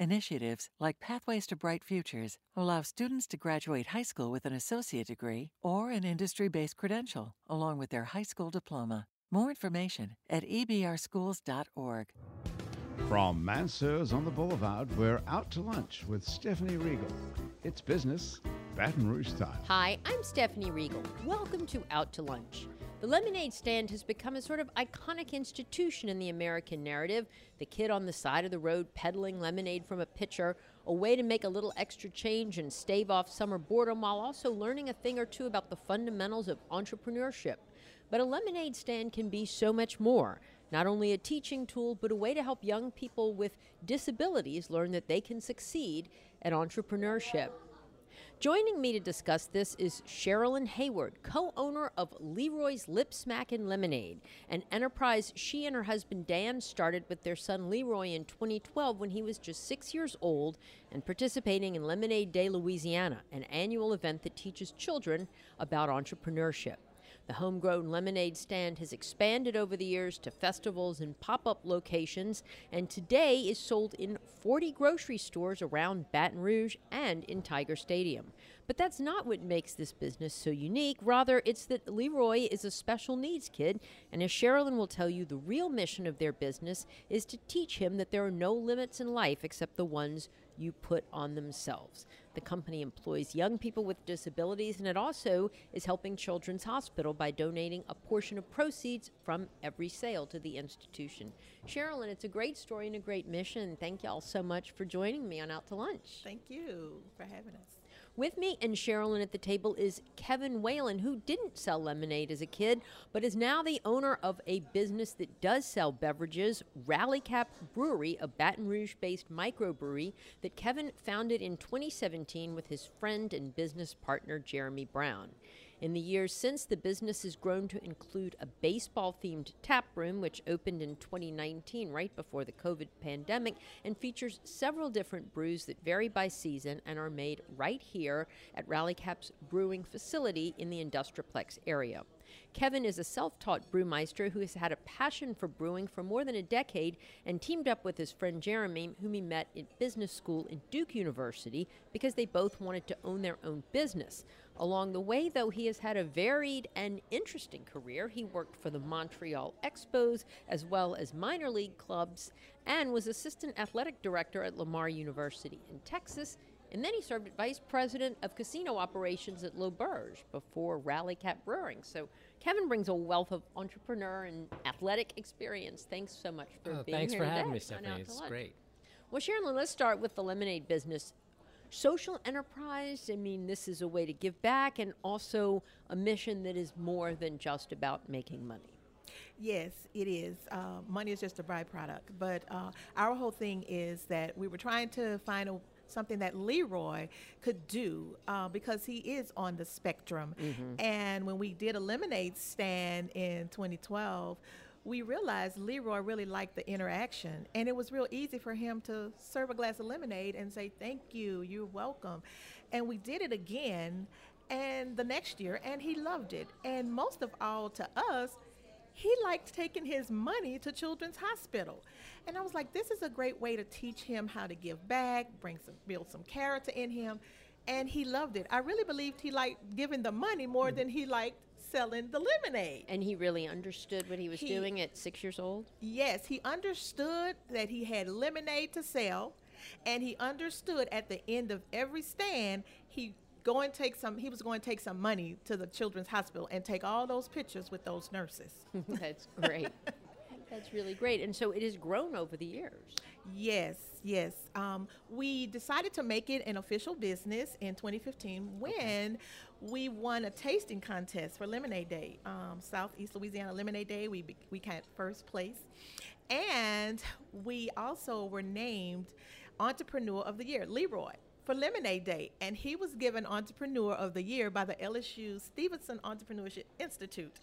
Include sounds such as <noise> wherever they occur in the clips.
Initiatives like Pathways to Bright Futures allow students to graduate high school with an associate degree or an industry based credential, along with their high school diploma. More information at ebrschools.org. From Mansur's on the Boulevard, we're out to lunch with Stephanie Riegel. It's business, Baton Rouge style. Hi, I'm Stephanie Riegel. Welcome to Out to Lunch. The lemonade stand has become a sort of iconic institution in the American narrative. The kid on the side of the road peddling lemonade from a pitcher, a way to make a little extra change and stave off summer boredom while also learning a thing or two about the fundamentals of entrepreneurship. But a lemonade stand can be so much more. Not only a teaching tool, but a way to help young people with disabilities learn that they can succeed at entrepreneurship. Joining me to discuss this is Sherilyn Hayward, co owner of Leroy's Lip Smackin' Lemonade, an enterprise she and her husband Dan started with their son Leroy in 2012 when he was just six years old and participating in Lemonade Day Louisiana, an annual event that teaches children about entrepreneurship. The homegrown lemonade stand has expanded over the years to festivals and pop up locations, and today is sold in 40 grocery stores around Baton Rouge and in Tiger Stadium. But that's not what makes this business so unique. Rather, it's that Leroy is a special needs kid, and as Sherilyn will tell you, the real mission of their business is to teach him that there are no limits in life except the ones you put on themselves. The company employs young people with disabilities, and it also is helping Children's Hospital by donating a portion of proceeds from every sale to the institution. Sherilyn, it's a great story and a great mission. Thank you all so much for joining me on Out to Lunch. Thank you for having us. With me and Sherilyn at the table is Kevin Whalen, who didn't sell lemonade as a kid, but is now the owner of a business that does sell beverages, Rally Cap Brewery, a Baton Rouge based microbrewery that Kevin founded in 2017 with his friend and business partner, Jeremy Brown. In the years since, the business has grown to include a baseball themed tap room, which opened in 2019, right before the COVID pandemic, and features several different brews that vary by season and are made right here at Rally Cap's brewing facility in the Industriplex area. Kevin is a self taught brewmeister who has had a passion for brewing for more than a decade and teamed up with his friend Jeremy, whom he met at business school in Duke University, because they both wanted to own their own business. Along the way, though, he has had a varied and interesting career. He worked for the Montreal Expos as well as minor league clubs and was assistant athletic director at Lamar University in Texas and then he served as vice president of casino operations at L'Auberge before Rally Cap Brewing. So Kevin brings a wealth of entrepreneur and athletic experience. Thanks so much for oh, being thanks here Thanks for today having me, Stephanie. It's great. Well, Sharon, let's start with the lemonade business. Social enterprise, I mean, this is a way to give back and also a mission that is more than just about making money. Yes, it is. Uh, money is just a byproduct. But uh, our whole thing is that we were trying to find a, something that Leroy could do uh, because he is on the spectrum. And when we did a lemonade stand in 2012, we realized Leroy really liked the interaction, and it was real easy for him to serve a glass of lemonade and say, Thank you, you're welcome. And we did it again, and the next year, and he loved it. And most of all, to us, he liked taking his money to Children's Hospital. And I was like, this is a great way to teach him how to give back, bring some build some character in him. And he loved it. I really believed he liked giving the money more mm-hmm. than he liked selling the lemonade. And he really understood what he was He- doing at six years old? Yes, he understood that he had lemonade to sell, and he understood at the end of every stand he going to take some he was going to take some money to the children's hospital and take all those pictures with those nurses. <laughs> That's great. That's really great. And so it has grown over the years. Yes, yes. Um, we decided to make it an official business in 2015 when we won a tasting contest for Lemonade Day, um, Southeast Louisiana Lemonade Day. We we got first place, and we also were named Entrepreneur of the Year, Leroy. for Lemonade Day, and he was given Entrepreneur of the Year by the LSU Stephenson Entrepreneurship Institute.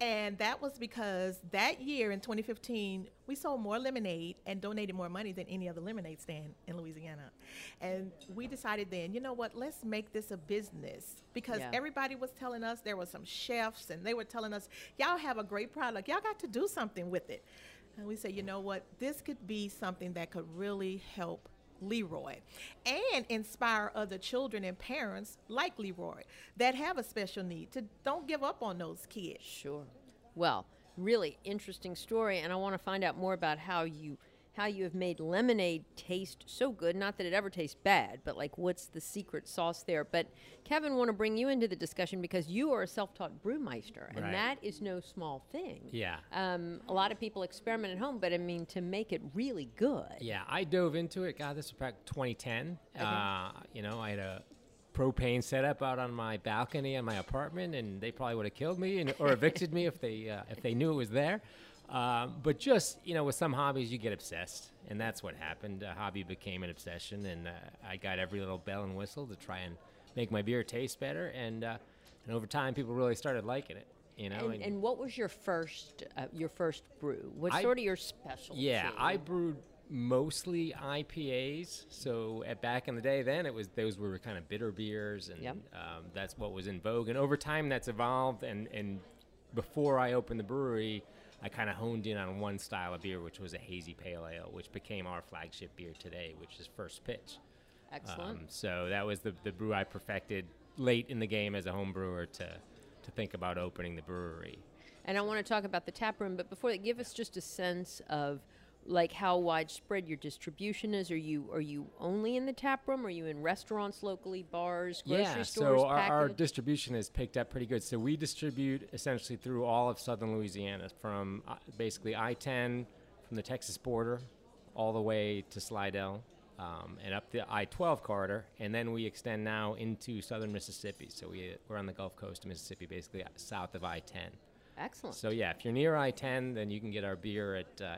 And that was because that year in 2015, we sold more lemonade and donated more money than any other lemonade stand in Louisiana. And we decided then, you know what, let's make this a business because Yeah. everybody was telling us there were some chefs and they were telling us, y'all have a great product, y'all got to do something with it. And we said, you know what, this could be something that could really help Leroy and inspire other children and parents like Leroy that have a special need to don't give up on those kids. Sure. Well, really interesting story, and I want to find out more about how you how you have made lemonade taste so good. Not that it ever tastes bad, but like what's the secret sauce there? But Kevin, want to bring you into the discussion because you are a self-taught brewmeister, and Right. that is no small thing. Yeah. Um, a lot of people experiment at home, but I mean to make it really good. Yeah, I dove into it. God, this was back 2010. Uh, you know, I had a propane setup out on my balcony in my apartment, and they probably would have killed me and, or evicted me if they uh, if they knew it was there. Um, but just you know, with some hobbies, you get obsessed, and that's what happened. A hobby became an obsession, and uh, I got every little bell and whistle to try and make my beer taste better. And uh, and over time, people really started liking it. You know, And, and what was your first uh, your first brew? What's I- sort of your specialty? Yeah, I brewed mostly IPAs. So at, back in the day, then it was those were kind of bitter beers, and Yep. um, that's what was in vogue. And over time, that's evolved. And and before I opened the brewery, I kind of honed in on one style of beer, which was a hazy pale ale, which became our flagship beer today, which is First Pitch. excellent. Um, so that was the the brew I perfected late in the game as a home brewer to to think about opening the brewery. And I want to talk about the tap room, but before that, give us just a sense of like how widespread your distribution is. Are you are you only in the tap room? Are you in restaurants locally, bars, grocery yeah, stores? so our, our distribution is picked up pretty good. So we distribute essentially through all of southern Louisiana, from uh, basically I-10 from the Texas border all the way to Slidell, um, and up the I-12 corridor, and then we extend now into southern Mississippi. So we we're on the Gulf Coast of Mississippi, basically uh, south of I-10. Excellent. So yeah, if you're near I-10, then you can get our beer at uh,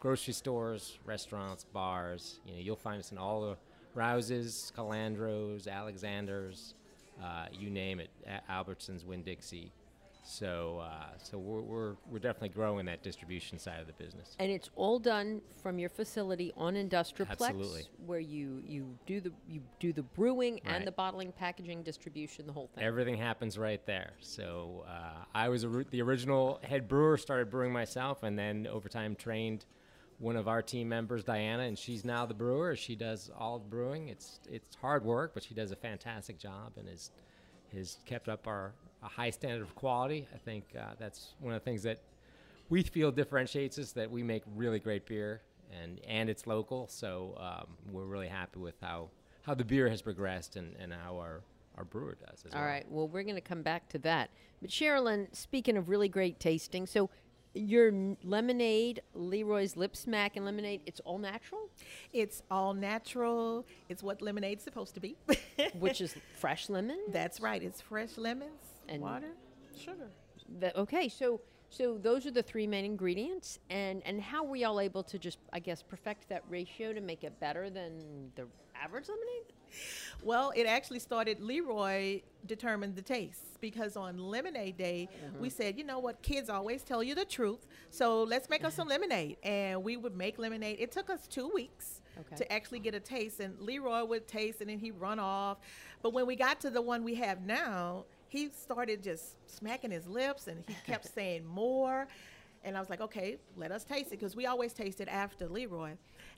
grocery stores, restaurants, bars. You know, you'll find us in all the Rouses, Calandros, Alexanders, uh, you name it, Albertsons, Winn-Dixie. So, uh, so we're, we're we're definitely growing that distribution side of the business. and it's all done from your facility on Industriplex, Absolutely. where you you do the you do the brewing Right. and the bottling, packaging, distribution, the whole thing. Everything happens right there. So uh, I was a, the original head brewer, started brewing myself, and then over time trained one of our team members, Diana, and she's now the brewer. She does all the brewing. It's it's hard work, but she does a fantastic job and is has kept up our a high standard of quality. I think uh, that's one of the things that we feel differentiates us that we make really great beer and and it's local. So um, we're really happy with how how the beer has progressed and, and how our our brewer does as All well. right. Well, we're going to come back to that. But Sherilyn, speaking of really great tasting, so your lemonade, Leroy's Lip Smackin' lemonade, it's all natural, It's all natural. It's what lemonade's supposed to be. <laughs> which is fresh lemon. That's right. It's fresh lemons, And- water, sugar. The- okay, so so those are the three main ingredients, and and how were y'all able to just, I guess, perfect that ratio to make it better than the average lemonade? Well, it actually started. Leroy determined the taste because on Lemonade Day, mm-hmm. we said, you know what, kids always tell you the truth, so let's make us some <laughs> lemonade. And we would make lemonade. It took us two weeks Okay. to actually get a taste, and Leroy would taste, and then he'd run off. But when we got to the one we have now, he started just smacking his lips, and he kept <laughs> saying more. And I was like, okay, let us taste it because we always taste it after Leroy.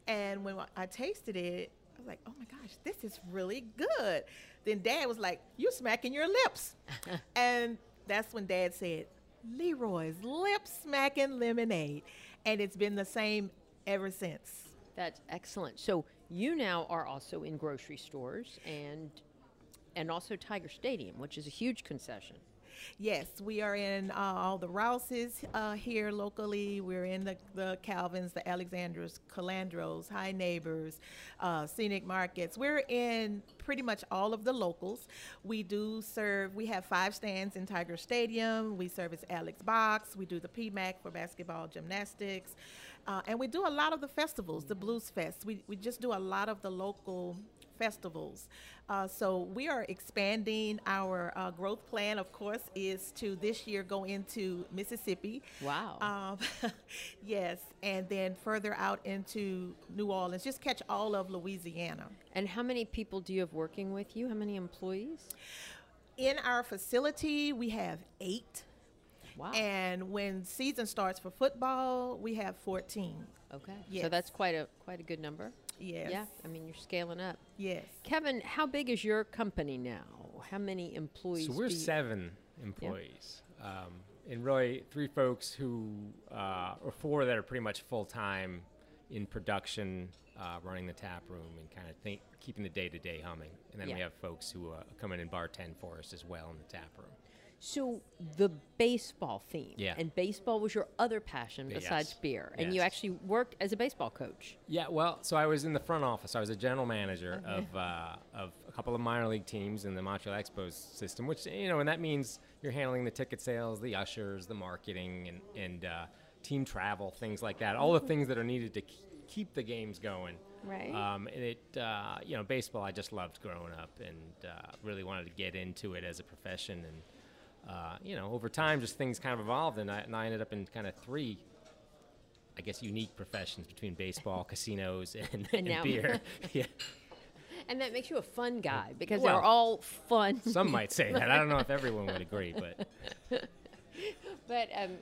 And when I tasted it, I was like, oh my gosh, this is really good. Then dad was like, you're smacking your lips. <laughs> and that's when dad said, Leroy's lip smacking lemonade. And it's been the same ever since. That's excellent. So you now are also in grocery stores and and also Tiger Stadium, which is a huge concession. Yes, we are in uh, all the Rouses uh, here locally. We're in the, the Calvins, the Alexanders, Calandros, Hi Nabors, uh, Scenic Markets. We're in pretty much all of the locals. We do serve, we have five stands in Tiger Stadium. We service Alex Box. We do the PMAC for basketball, gymnastics. Uh, and we do a lot of the festivals, the Blues Fest. We, we just do a lot of the local festivals. Uh, so we are expanding. Our uh, growth plan, of course, is to this year go into Mississippi. Wow. Um, <laughs> yes, and then further out into New Orleans, just catch all of Louisiana. and how many people do you have working with you? How many employees? In our facility, we have eight. Wow. And when season starts for football, we have 14. okay. So that's quite a quite a good number. Yes. Yeah. I mean, you're scaling up. Yes. Kevin, how big is your company now? How many employees? So we're do you- seven employees, um, and really three folks who, uh, or four that are pretty much full time in production, uh, running the tap room and kind of think, keeping the day to day humming. And then we have folks who uh, come in and bartend for us as well in the tap room. So the baseball theme. Yeah. And baseball was your other passion besides Yes. beer, and you actually worked as a baseball coach. Yeah, well, so I was in the front office. I was a general manager of uh, of a couple of minor league teams in the Montreal Expos system, which you know, and that means you're handling the ticket sales, the ushers, the marketing, and and uh, team travel, things like that. All the things that are needed to keep the games going. Right. Um, and it, uh, you know, baseball I just loved growing up, and uh, really wanted to get into it as a profession. And uh, you know, over time, just things kind of evolved, and I, and I ended up in kind of three I guess unique professions between baseball, <laughs> casinos, and, and, now- beer. <laughs> yeah, <laughs> And that makes you a fun guy because Well, they're all fun. some might say that. I don't know if everyone would agree, but But um,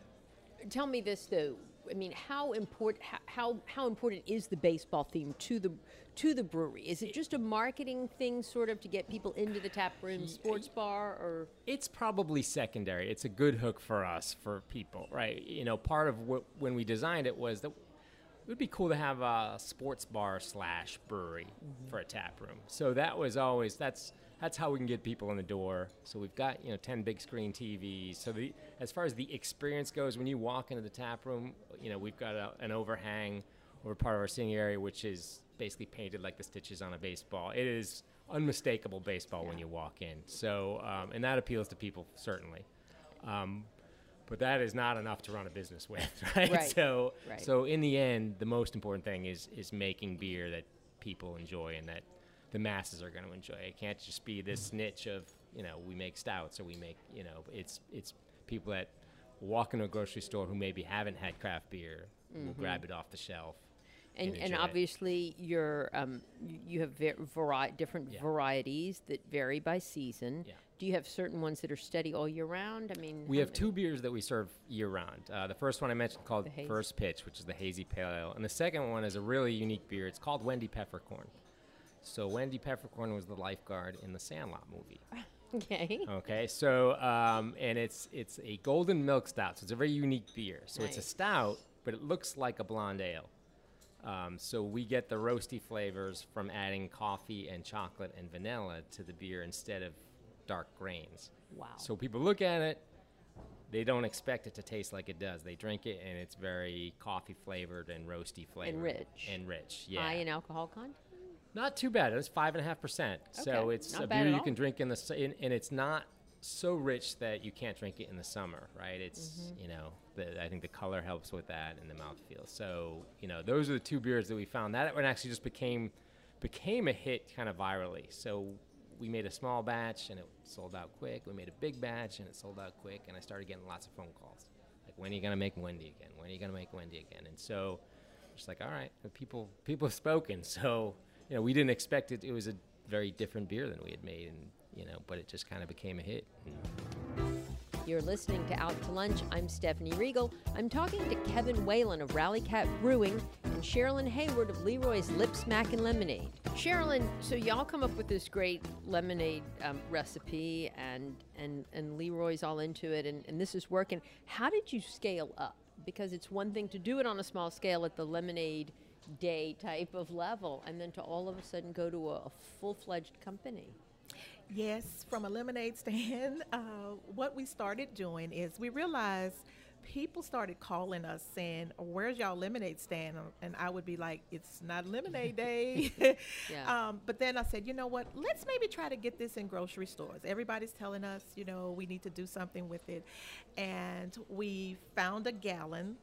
tell me this though. I mean, how important how how important is the baseball theme to the to the brewery? Is it just a marketing thing, sort of, to get people into the tap room, sports bar, or it's probably secondary. It's a good hook for us for people, right? You know, part of what when we designed it was that it would be cool to have a sports bar slash brewery mm-hmm. for a tap room. So that was always that's that's how we can get people in the door. So we've got you know ten big screen TVs. So the as far as the experience goes, when you walk into the tap room, you know we've got a, an overhang over part of our sitting area, which is basically painted like the stitches on a baseball. It is unmistakable baseball when you walk in. So um, and that appeals to people certainly. Um, but that is not enough to run a business with, <laughs> right? Right. So, Right. so in the end, the most important thing is is making beer that people enjoy and that the masses are going to enjoy. It can't just be this niche of you know we make stouts or we make you know it's it's people that walk into a grocery store who maybe haven't had craft beer will grab it off the shelf. and, and and obviously you're um, you have ver- vari- different Yeah. varieties that vary by season. Yeah. Do you have certain ones that are steady all year round? I mean, We have many- two beers that we serve year round. Uh, the first one I mentioned called. First Pitch, which is the hazy pale ale, and the second one is a really unique beer. It's called Wendy Peppercorn. So Wendy Peppercorn was the lifeguard in the Sandlot movie. <laughs> Okay. Okay, so um, and it's it's a golden milk stout, so it's a very unique beer. So it's a stout, but it looks like a blonde ale. Um, so we get the roasty flavors from adding coffee and chocolate and vanilla to the beer instead of dark grains. Wow. So people look at it, they don't expect it to taste like it does. They drink it and it's very coffee flavored and roasty flavored rich. And rich, yeah. High in alcohol content. Not too bad. It's five and a half percent. So it's not a beer you all. can drink in the in, and it's not so rich that you can't drink it in the summer, right? It's Mm-hmm. you know the, I think the color helps with that and the mouthfeel. So you know those are the two beers that we found. That one actually just became became a hit kind of virally. So we made a small batch and it sold out quick. We made a big batch and it sold out quick. And I started getting lots of phone calls like, when are you gonna make Wendy again? When are you gonna make Wendy again? And so just like all right people people have spoken so you know we didn't expect it it was a very different beer than we had made and you know but it just kind of became a hit You're listening to Out to Lunch. I'm Stephanie Riegel. I'm talking to Kevin Whalen of Rally Cap Brewing and Sherilyn Hayward of Leroy's Lip Smackin' Lemonade. Sherilyn, so y'all come up with this great lemonade um, recipe, and, and, and Leroy's all into it, and, and this is working. How did you scale up? Because it's one thing to do it on a small scale at the lemonade day type of level, and then to all of a sudden go to a, a full fledged company. Yes, from a lemonade stand, <laughs> uh, what we started doing is we realized people started calling us saying, "Where's y'all lemonade stand?" And I would be like, "It's not lemonade <laughs> day." Yeah. <laughs> um, but then I said, "You know what? Let's maybe try to get this in grocery stores. Everybody's telling us, you know, we need to do something with it." And we found a gallon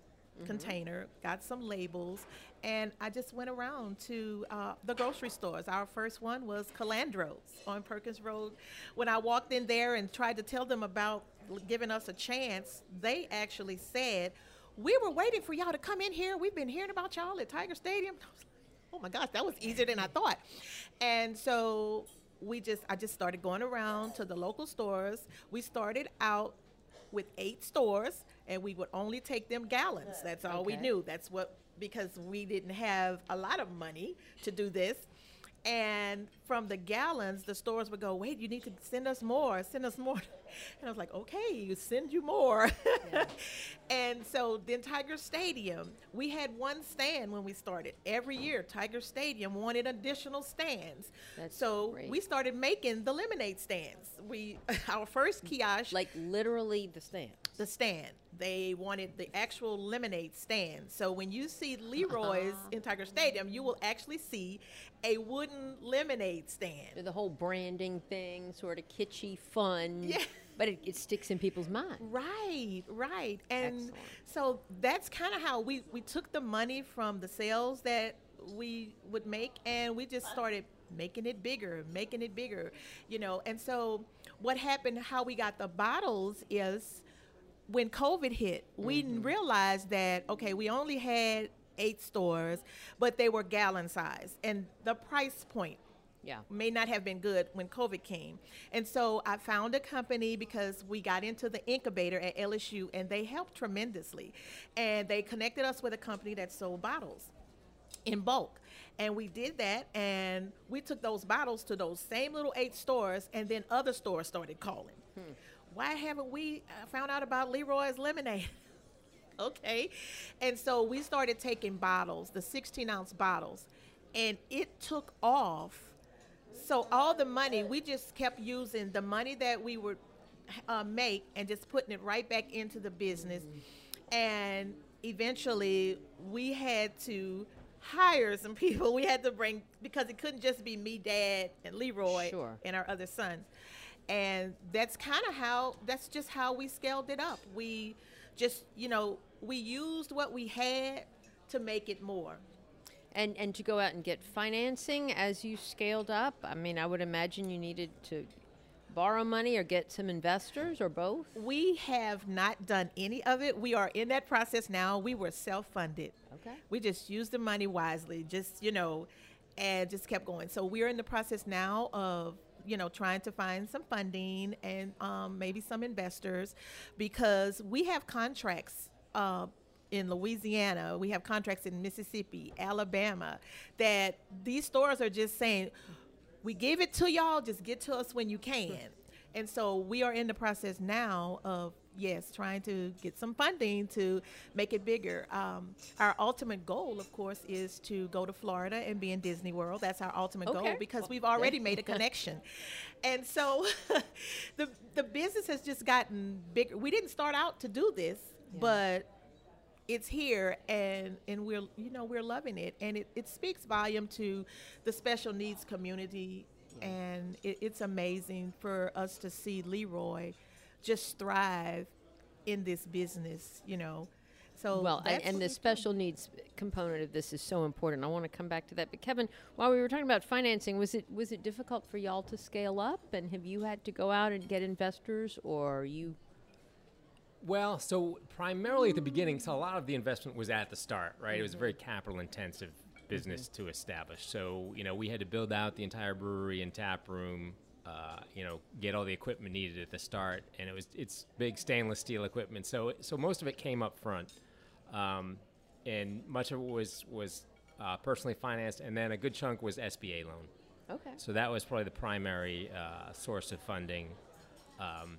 container, got some labels, and I just went around to uh, the grocery stores. Our first one was Calandro's on Perkins Road. When I walked in there and tried to tell them about giving us a chance, they actually said, "We were waiting for y'all to come in here. We've been hearing about y'all at Tiger Stadium." Oh my gosh, that was easier than I thought. And so we just, I just started going around to the local stores. We started out with eight stores, and we would only take them gallons. That's all we knew. That's what because we didn't have a lot of money to do this. And from the gallons, the stores would go, wait, you need to send us more, send us more. <laughs> And I was like, okay, you send you more. <laughs> and so then Tiger Stadium, we had one stand when we started. Every year, Tiger Stadium wanted additional stands. That's so great. we started making the lemonade stands. We <laughs> our first kiosk Like literally the stand. the stand. They wanted the actual lemonade stand. So when you see Leroy's <laughs> in Tiger Stadium, you will actually see a wooden lemonade stand. The whole branding thing, sort of kitschy, fun. Yeah. But it, it sticks in people's mind. Right, right. And Excellent. so that's kind of how we, we took the money from the sales that we would make and we just started making it bigger, making it bigger, you know. And so what happened, how we got the bottles is when COVID hit, we mm-hmm. realized that, okay, we only had eight stores, but they were gallon size and the price point Yeah. may not have been good when COVID came. And so I found a company because we got into the incubator at LSU and they helped tremendously. And they connected us with a company that sold bottles in bulk. And we did that and we took those bottles to those same little eight stores and then other stores started calling. Hmm. Why haven't we uh, found out about Leroy's lemonade? <laughs> okay. And so we started taking bottles, the 16 ounce bottles, and it took off. So all the money, we just kept using the money that we would uh, make and just putting it right back into the business. And eventually we had to hire some <laughs> people. We had to bring, because it couldn't just be me, dad, and Leroy Sure. and our other sons. And that's kind of how, that's just how we scaled it up. We just, you know, we used what we had to make it more. And and to go out and get financing as you scaled up. I mean, I would imagine you needed to borrow money or get some investors or both. We have not done any of it. We are in that process now. We were self funded. Okay. We just used the money wisely, just, you know, and just kept going. So we're in the process now of, you know, trying to find some funding and um, maybe some investors because we have contracts. Uh, in Louisiana, we have contracts in Mississippi, Alabama, that these stores are just saying, we give it to y'all, just get to us when you can. And so we are in the process now of, yes, trying to get some funding to make it bigger. Um, our ultimate goal, of course, is to go to Florida and be in Disney World. That's our ultimate Okay. goal because we've already made a <laughs> connection. And so <laughs> the, the business has just gotten bigger. We didn't start out to do this, but it's here and and we're you know we're loving it and it, it speaks volume to the special needs community and it, it's amazing for us to see leroy just thrive in this business you know so Well, and, and the special needs component of this is so important. I want to come back to that. But Kevin, while we were talking about financing, was it was it difficult for y'all to scale up? And have you had to go out and get investors, or you? Well, so primarily at the beginning, so a lot of the investment was at the start, right? It was a very mm-hmm. capital intensive mm-hmm. business to establish. So, you know, we had to build out the entire brewery and tap room, uh, you know, get all the equipment needed at the start, and it was it's big stainless steel equipment. So, so most of it came up front, um, and much of it was was uh, personally financed, and then a good chunk was SBA loan. Okay. So that was probably the primary uh, source of funding. Um,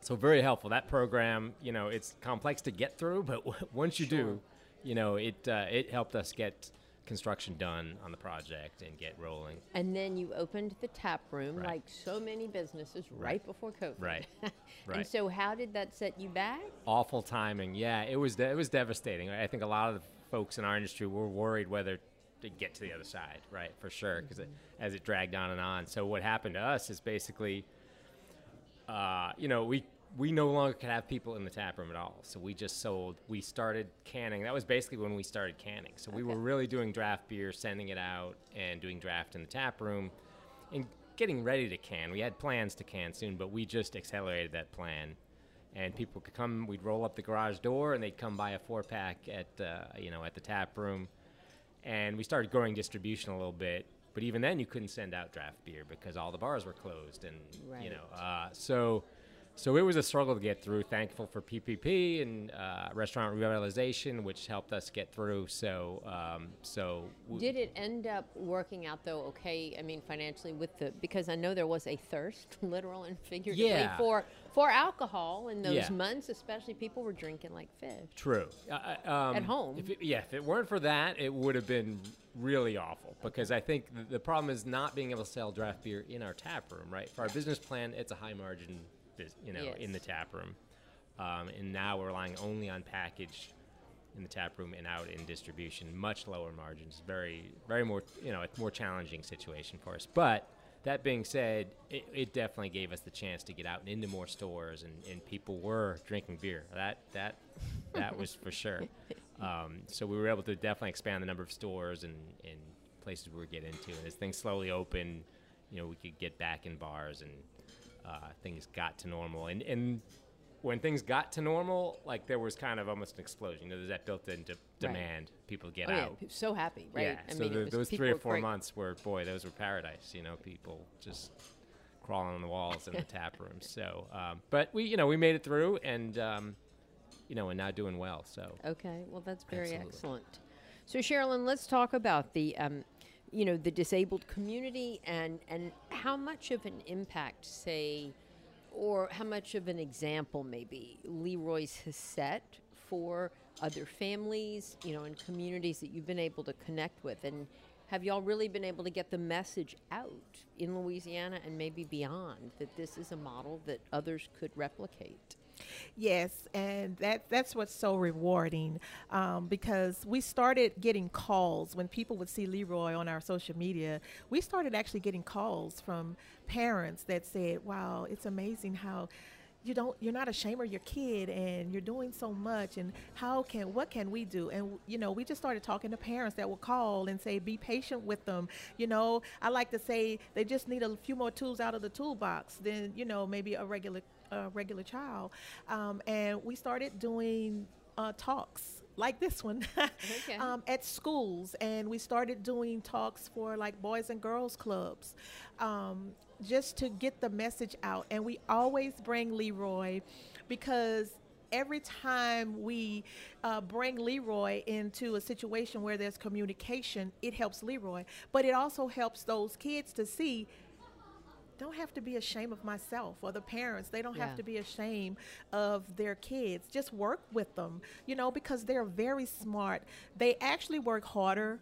so very helpful. That program, you know, it's complex to get through, but w- <laughs> once you do, you know, it uh, it helped us get construction done on the project and get rolling. And then you opened the tap room, Right. like so many businesses, right, Right. before COVID. Right. <laughs> right. and so, how did that set you back? Awful timing. Yeah, it was de- it was devastating. I think a lot of the folks in our industry were worried whether to get to the other side, right? For sure, because as it dragged on and on. So what happened to us is basically, uh, you know, we we no longer could have people in the tap room at all. So we just sold. We started canning. That was basically when we started canning. So we were really doing draft beer, sending it out, and doing draft in the tap room, and getting ready to can. We had plans to can soon, but we just accelerated that plan. And people could come. We'd roll up the garage door, and they'd come buy a four pack at uh, you know at the tap room. And we started growing distribution a little bit. But even then, you couldn't send out draft beer because all the bars were closed, and you know, uh, so so it was a struggle to get through. Thankful for PPP and uh, restaurant revitalization, which helped us get through. So, um, so w- did it end up working out though? Okay, I mean financially with the because I know there was a thirst, <laughs> literal and figuratively, Yeah. for for alcohol in those Yeah. months. Especially people were drinking like fish. True. Uh, um, At home. If it, yeah, if it weren't for that, it would have been really awful because I think the, the problem is not being able to sell draft beer in our tap room, right? For our business plan, it's a high margin, bus- you know, in the tap room. Um, and now we're relying only on packaged in the tap room and out in distribution, much lower margins, very, very more, you know, a more challenging situation for us. But that being said, it, it definitely gave us the chance to get out and into more stores, and, and people were drinking beer. That that that was for sure. <laughs> Um, so we were able to definitely expand the number of stores and, and places we were getting into. And as things slowly opened, you know, we could get back in bars and uh, things got to normal. And and when things got to normal, like there was kind of almost an explosion. You know, there's that built-in de- demand. People get oh out. pe- so happy, right? Yeah, I so mean, the, those three or four great. months were, boy, those were paradise. You know, people just crawling on the walls in the <laughs> tap room. So, um, but we, you know, we made it through, and um, you know, and now doing well. So, Okay, well, that's very Absolutely. excellent. So, Sherilyn, let's talk about the, um, you know, the disabled community and and how much of an impact, say, or how much of an example, maybe Leroy's has set for other families, you know, and communities that you've been able to connect with, and have y'all really been able to get the message out in Louisiana and maybe beyond that this is a model that others could replicate? Yes, and that that's what's so rewarding um, because we started getting calls when people would see Leroy on our social media. We started actually getting calls from parents that said, "Wow, it's amazing how." You don't. You're not ashamed of your kid, and you're doing so much. And how can what can we do? And you know, we just started talking to parents that will call and say, "Be patient with them." You know, I like to say they just need a few more tools out of the toolbox than you know maybe a regular a regular child. Um, and we started doing uh, talks like this one <laughs> Okay. um, at schools. And we started doing talks for like boys and girls clubs um, just to get the message out. And we always bring Leroy because every time we uh, bring Leroy into a situation where there's communication, it helps Leroy, but it also helps those kids to see don't have to be ashamed of myself or the parents. They don't Yeah. have to be ashamed of their kids. Just work with them, you know, because they're very smart. They actually work harder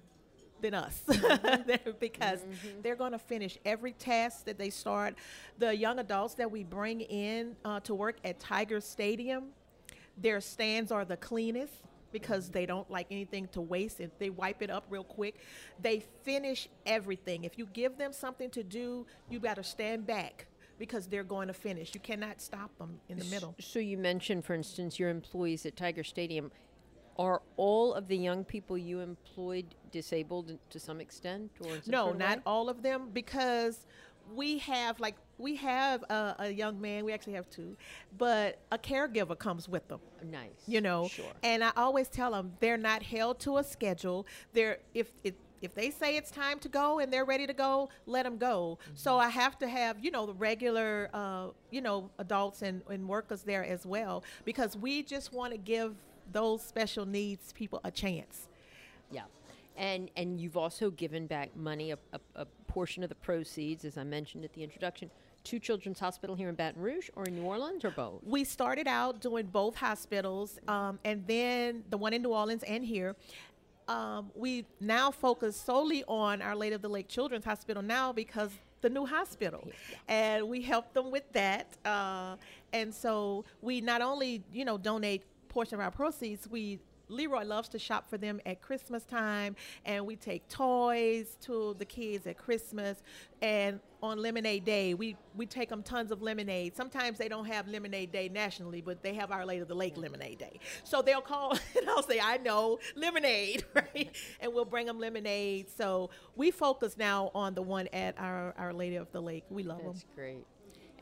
than us <laughs> They're- because they're going to finish every task that they start. The young adults that we bring in uh, to work at Tiger Stadium, their stands are the cleanest because they don't like anything to waste and they wipe it up real quick. They finish everything. If you give them something to do, you to stand back because they're going to finish. You cannot stop them in the middle. So you mentioned, for instance, your employees at Tiger Stadium. Are all of the young people you employed disabled to some extent, or No, not way? all of them because we have like we have a, a young man. We actually have two, but a caregiver comes with them. Nice. you know Sure. and i always tell them they're not held to a schedule they're if if if they say it's time to go and they're ready to go let them go so i have to have you know the regular uh, you know adults and, and workers there as well because we just want to give those special needs people a chance Yeah, and and you've also given back money, a, a, a portion of the proceeds, as I mentioned at the introduction, to Children's Hospital here in Baton Rouge or in New Orleans or both. we started out doing both hospitals um, and then the one in new orleans and here. Um, we now focus solely on our lady of the lake children's hospital now because the new hospital. And we help them with that uh, and so we not only you know donate portion of our proceeds we Leroy loves to shop for them at Christmas time, and we take toys to the kids at Christmas. And on Lemonade Day, we we take them tons of lemonade. Sometimes they don't have Lemonade Day nationally, but they have Our Lady of the Lake Lemonade Day. So they'll call <laughs> and I'll say, "I know lemonade," <laughs> right? And we'll bring them lemonade. So we focus now on the one at Our Our Lady of the Lake. We love That's them. great.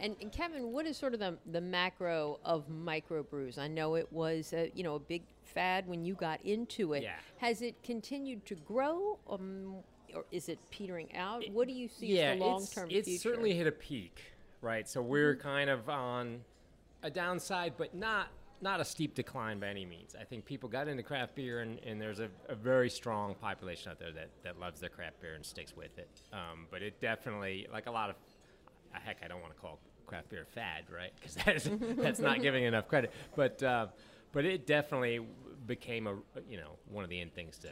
And, and Kevin, what is sort of the, the macro of microbrews? I know it was a, you know a big fad when you got into it. Yeah. Has it continued to grow, um, or is it petering out? what do you see yeah, as the long term it's certainly hit a peak, right? So we're Mm-hmm. kind of on a downside, but not not a steep decline by any means. I think people got into craft beer, and, and there's a, a very strong population out there that, that loves their craft beer and sticks with it. Um, but it definitely, like a lot of, heck, I don't want to call craft beer a fad, right? Because that's, <laughs> that's not giving enough credit. But uh, but it definitely became a you know one of the end things to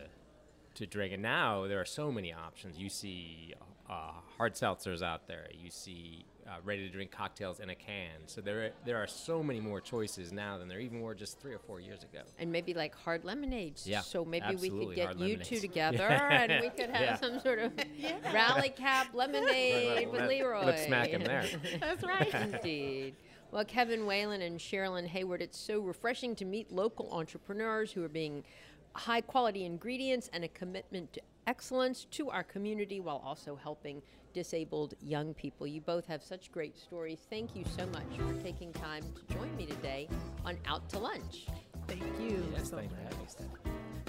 to drink. And now there are so many options. You see uh, hard seltzers out there. You see uh, ready to drink cocktails in a can. So there there are so many more choices now than there even were just three or four years ago. and maybe like hard lemonades. Yeah, So maybe we could get hard you two <laughs> together, Yeah. and we could have Yeah. some sort of <laughs> rally cap <laughs> lemonade with Lip- Leroy. Lip smack him there. That's right. Indeed. Well, Kevin Whalen and Sherilyn Hayward, it's so refreshing to meet local entrepreneurs who are being high quality ingredients and a commitment to excellence to our community while also helping disabled young people. You both have such great stories. Thank you so much for taking time to join me today on Out to Lunch. Thank you. Yes, so thank you for having me, Steph.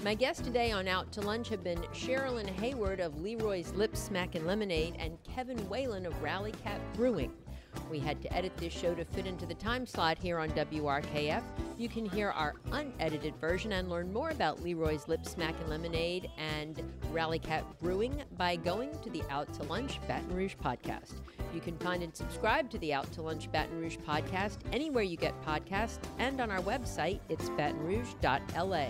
My guests today on Out to Lunch have been Sherilyn Hayward of Leroy's Lip Smackin' Lemonade and Kevin Whalen of Rally Cap Brewing. We had to edit this show to fit into the time slot here on WRKF. You can hear our unedited version and learn more about Leroy's Lip Smackin' Lemonade and Rally Cap Brewing by going to the Out to Lunch Baton Rouge podcast. You can find and subscribe to the Out to Lunch Baton Rouge podcast anywhere you get podcasts and on our website, it's batonrouge.la.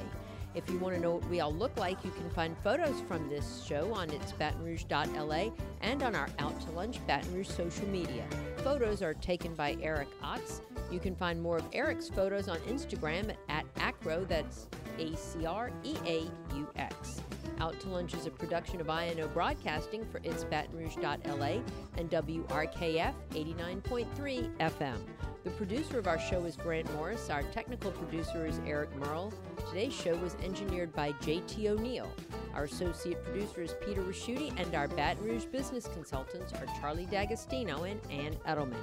If you want to know what we all look like, you can find photos from this show on its batonrouge.la and on our Out to Lunch Baton Rouge social media. Photos are taken by Eric Otts. You can find more of Eric's photos on Instagram at Acreaux, that's A C R E A U X. Out to Lunch is a production of INO Broadcasting for its batonrouge.la and WRKF 89.3 FM. The producer of our show is Grant Morris. Our technical producer is Eric Merle. Today's show was engineered by JT O'Neill. Our associate producer is Peter Raschuti, and our Baton Rouge business consultants are Charlie D'Agostino and Ann Edelman.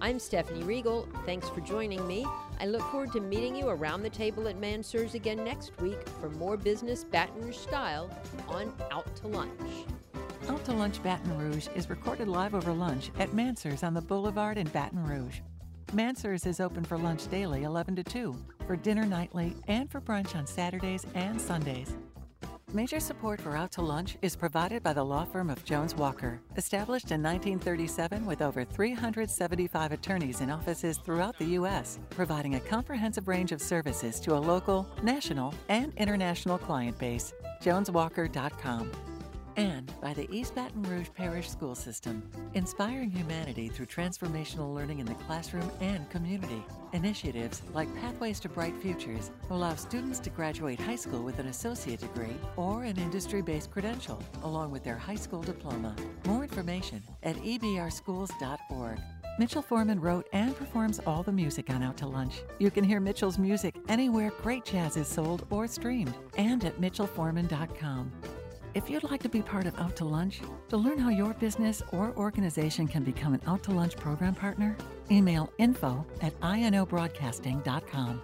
I'm Stephanie Riegel. Thanks for joining me. I look forward to meeting you around the table at Mansur's again next week for more business Baton Rouge style on Out to Lunch. Out to Lunch Baton Rouge is recorded live over lunch at Mansur's on the Boulevard in Baton Rouge. Mansur's is open for lunch daily 11 to 2, for dinner nightly, and for brunch on Saturdays and Sundays. Major support for Out to Lunch is provided by the law firm of Jones Walker, established in 1937 with over 375 attorneys in offices throughout the U.S., providing a comprehensive range of services to a local, national, and international client base. JonesWalker.com and by the East Baton Rouge Parish School System, inspiring humanity through transformational learning in the classroom and community. Initiatives like Pathways to Bright Futures allow students to graduate high school with an associate degree or an industry based credential, along with their high school diploma. More information at ebrschools.org. Mitchell Foreman wrote and performs all the music on Out to Lunch. You can hear Mitchell's music anywhere great jazz is sold or streamed, and at mitchellforeman.com. If you'd like to be part of Out to Lunch, to learn how your business or organization can become an Out to Lunch program partner, email info at inobroadcasting.com.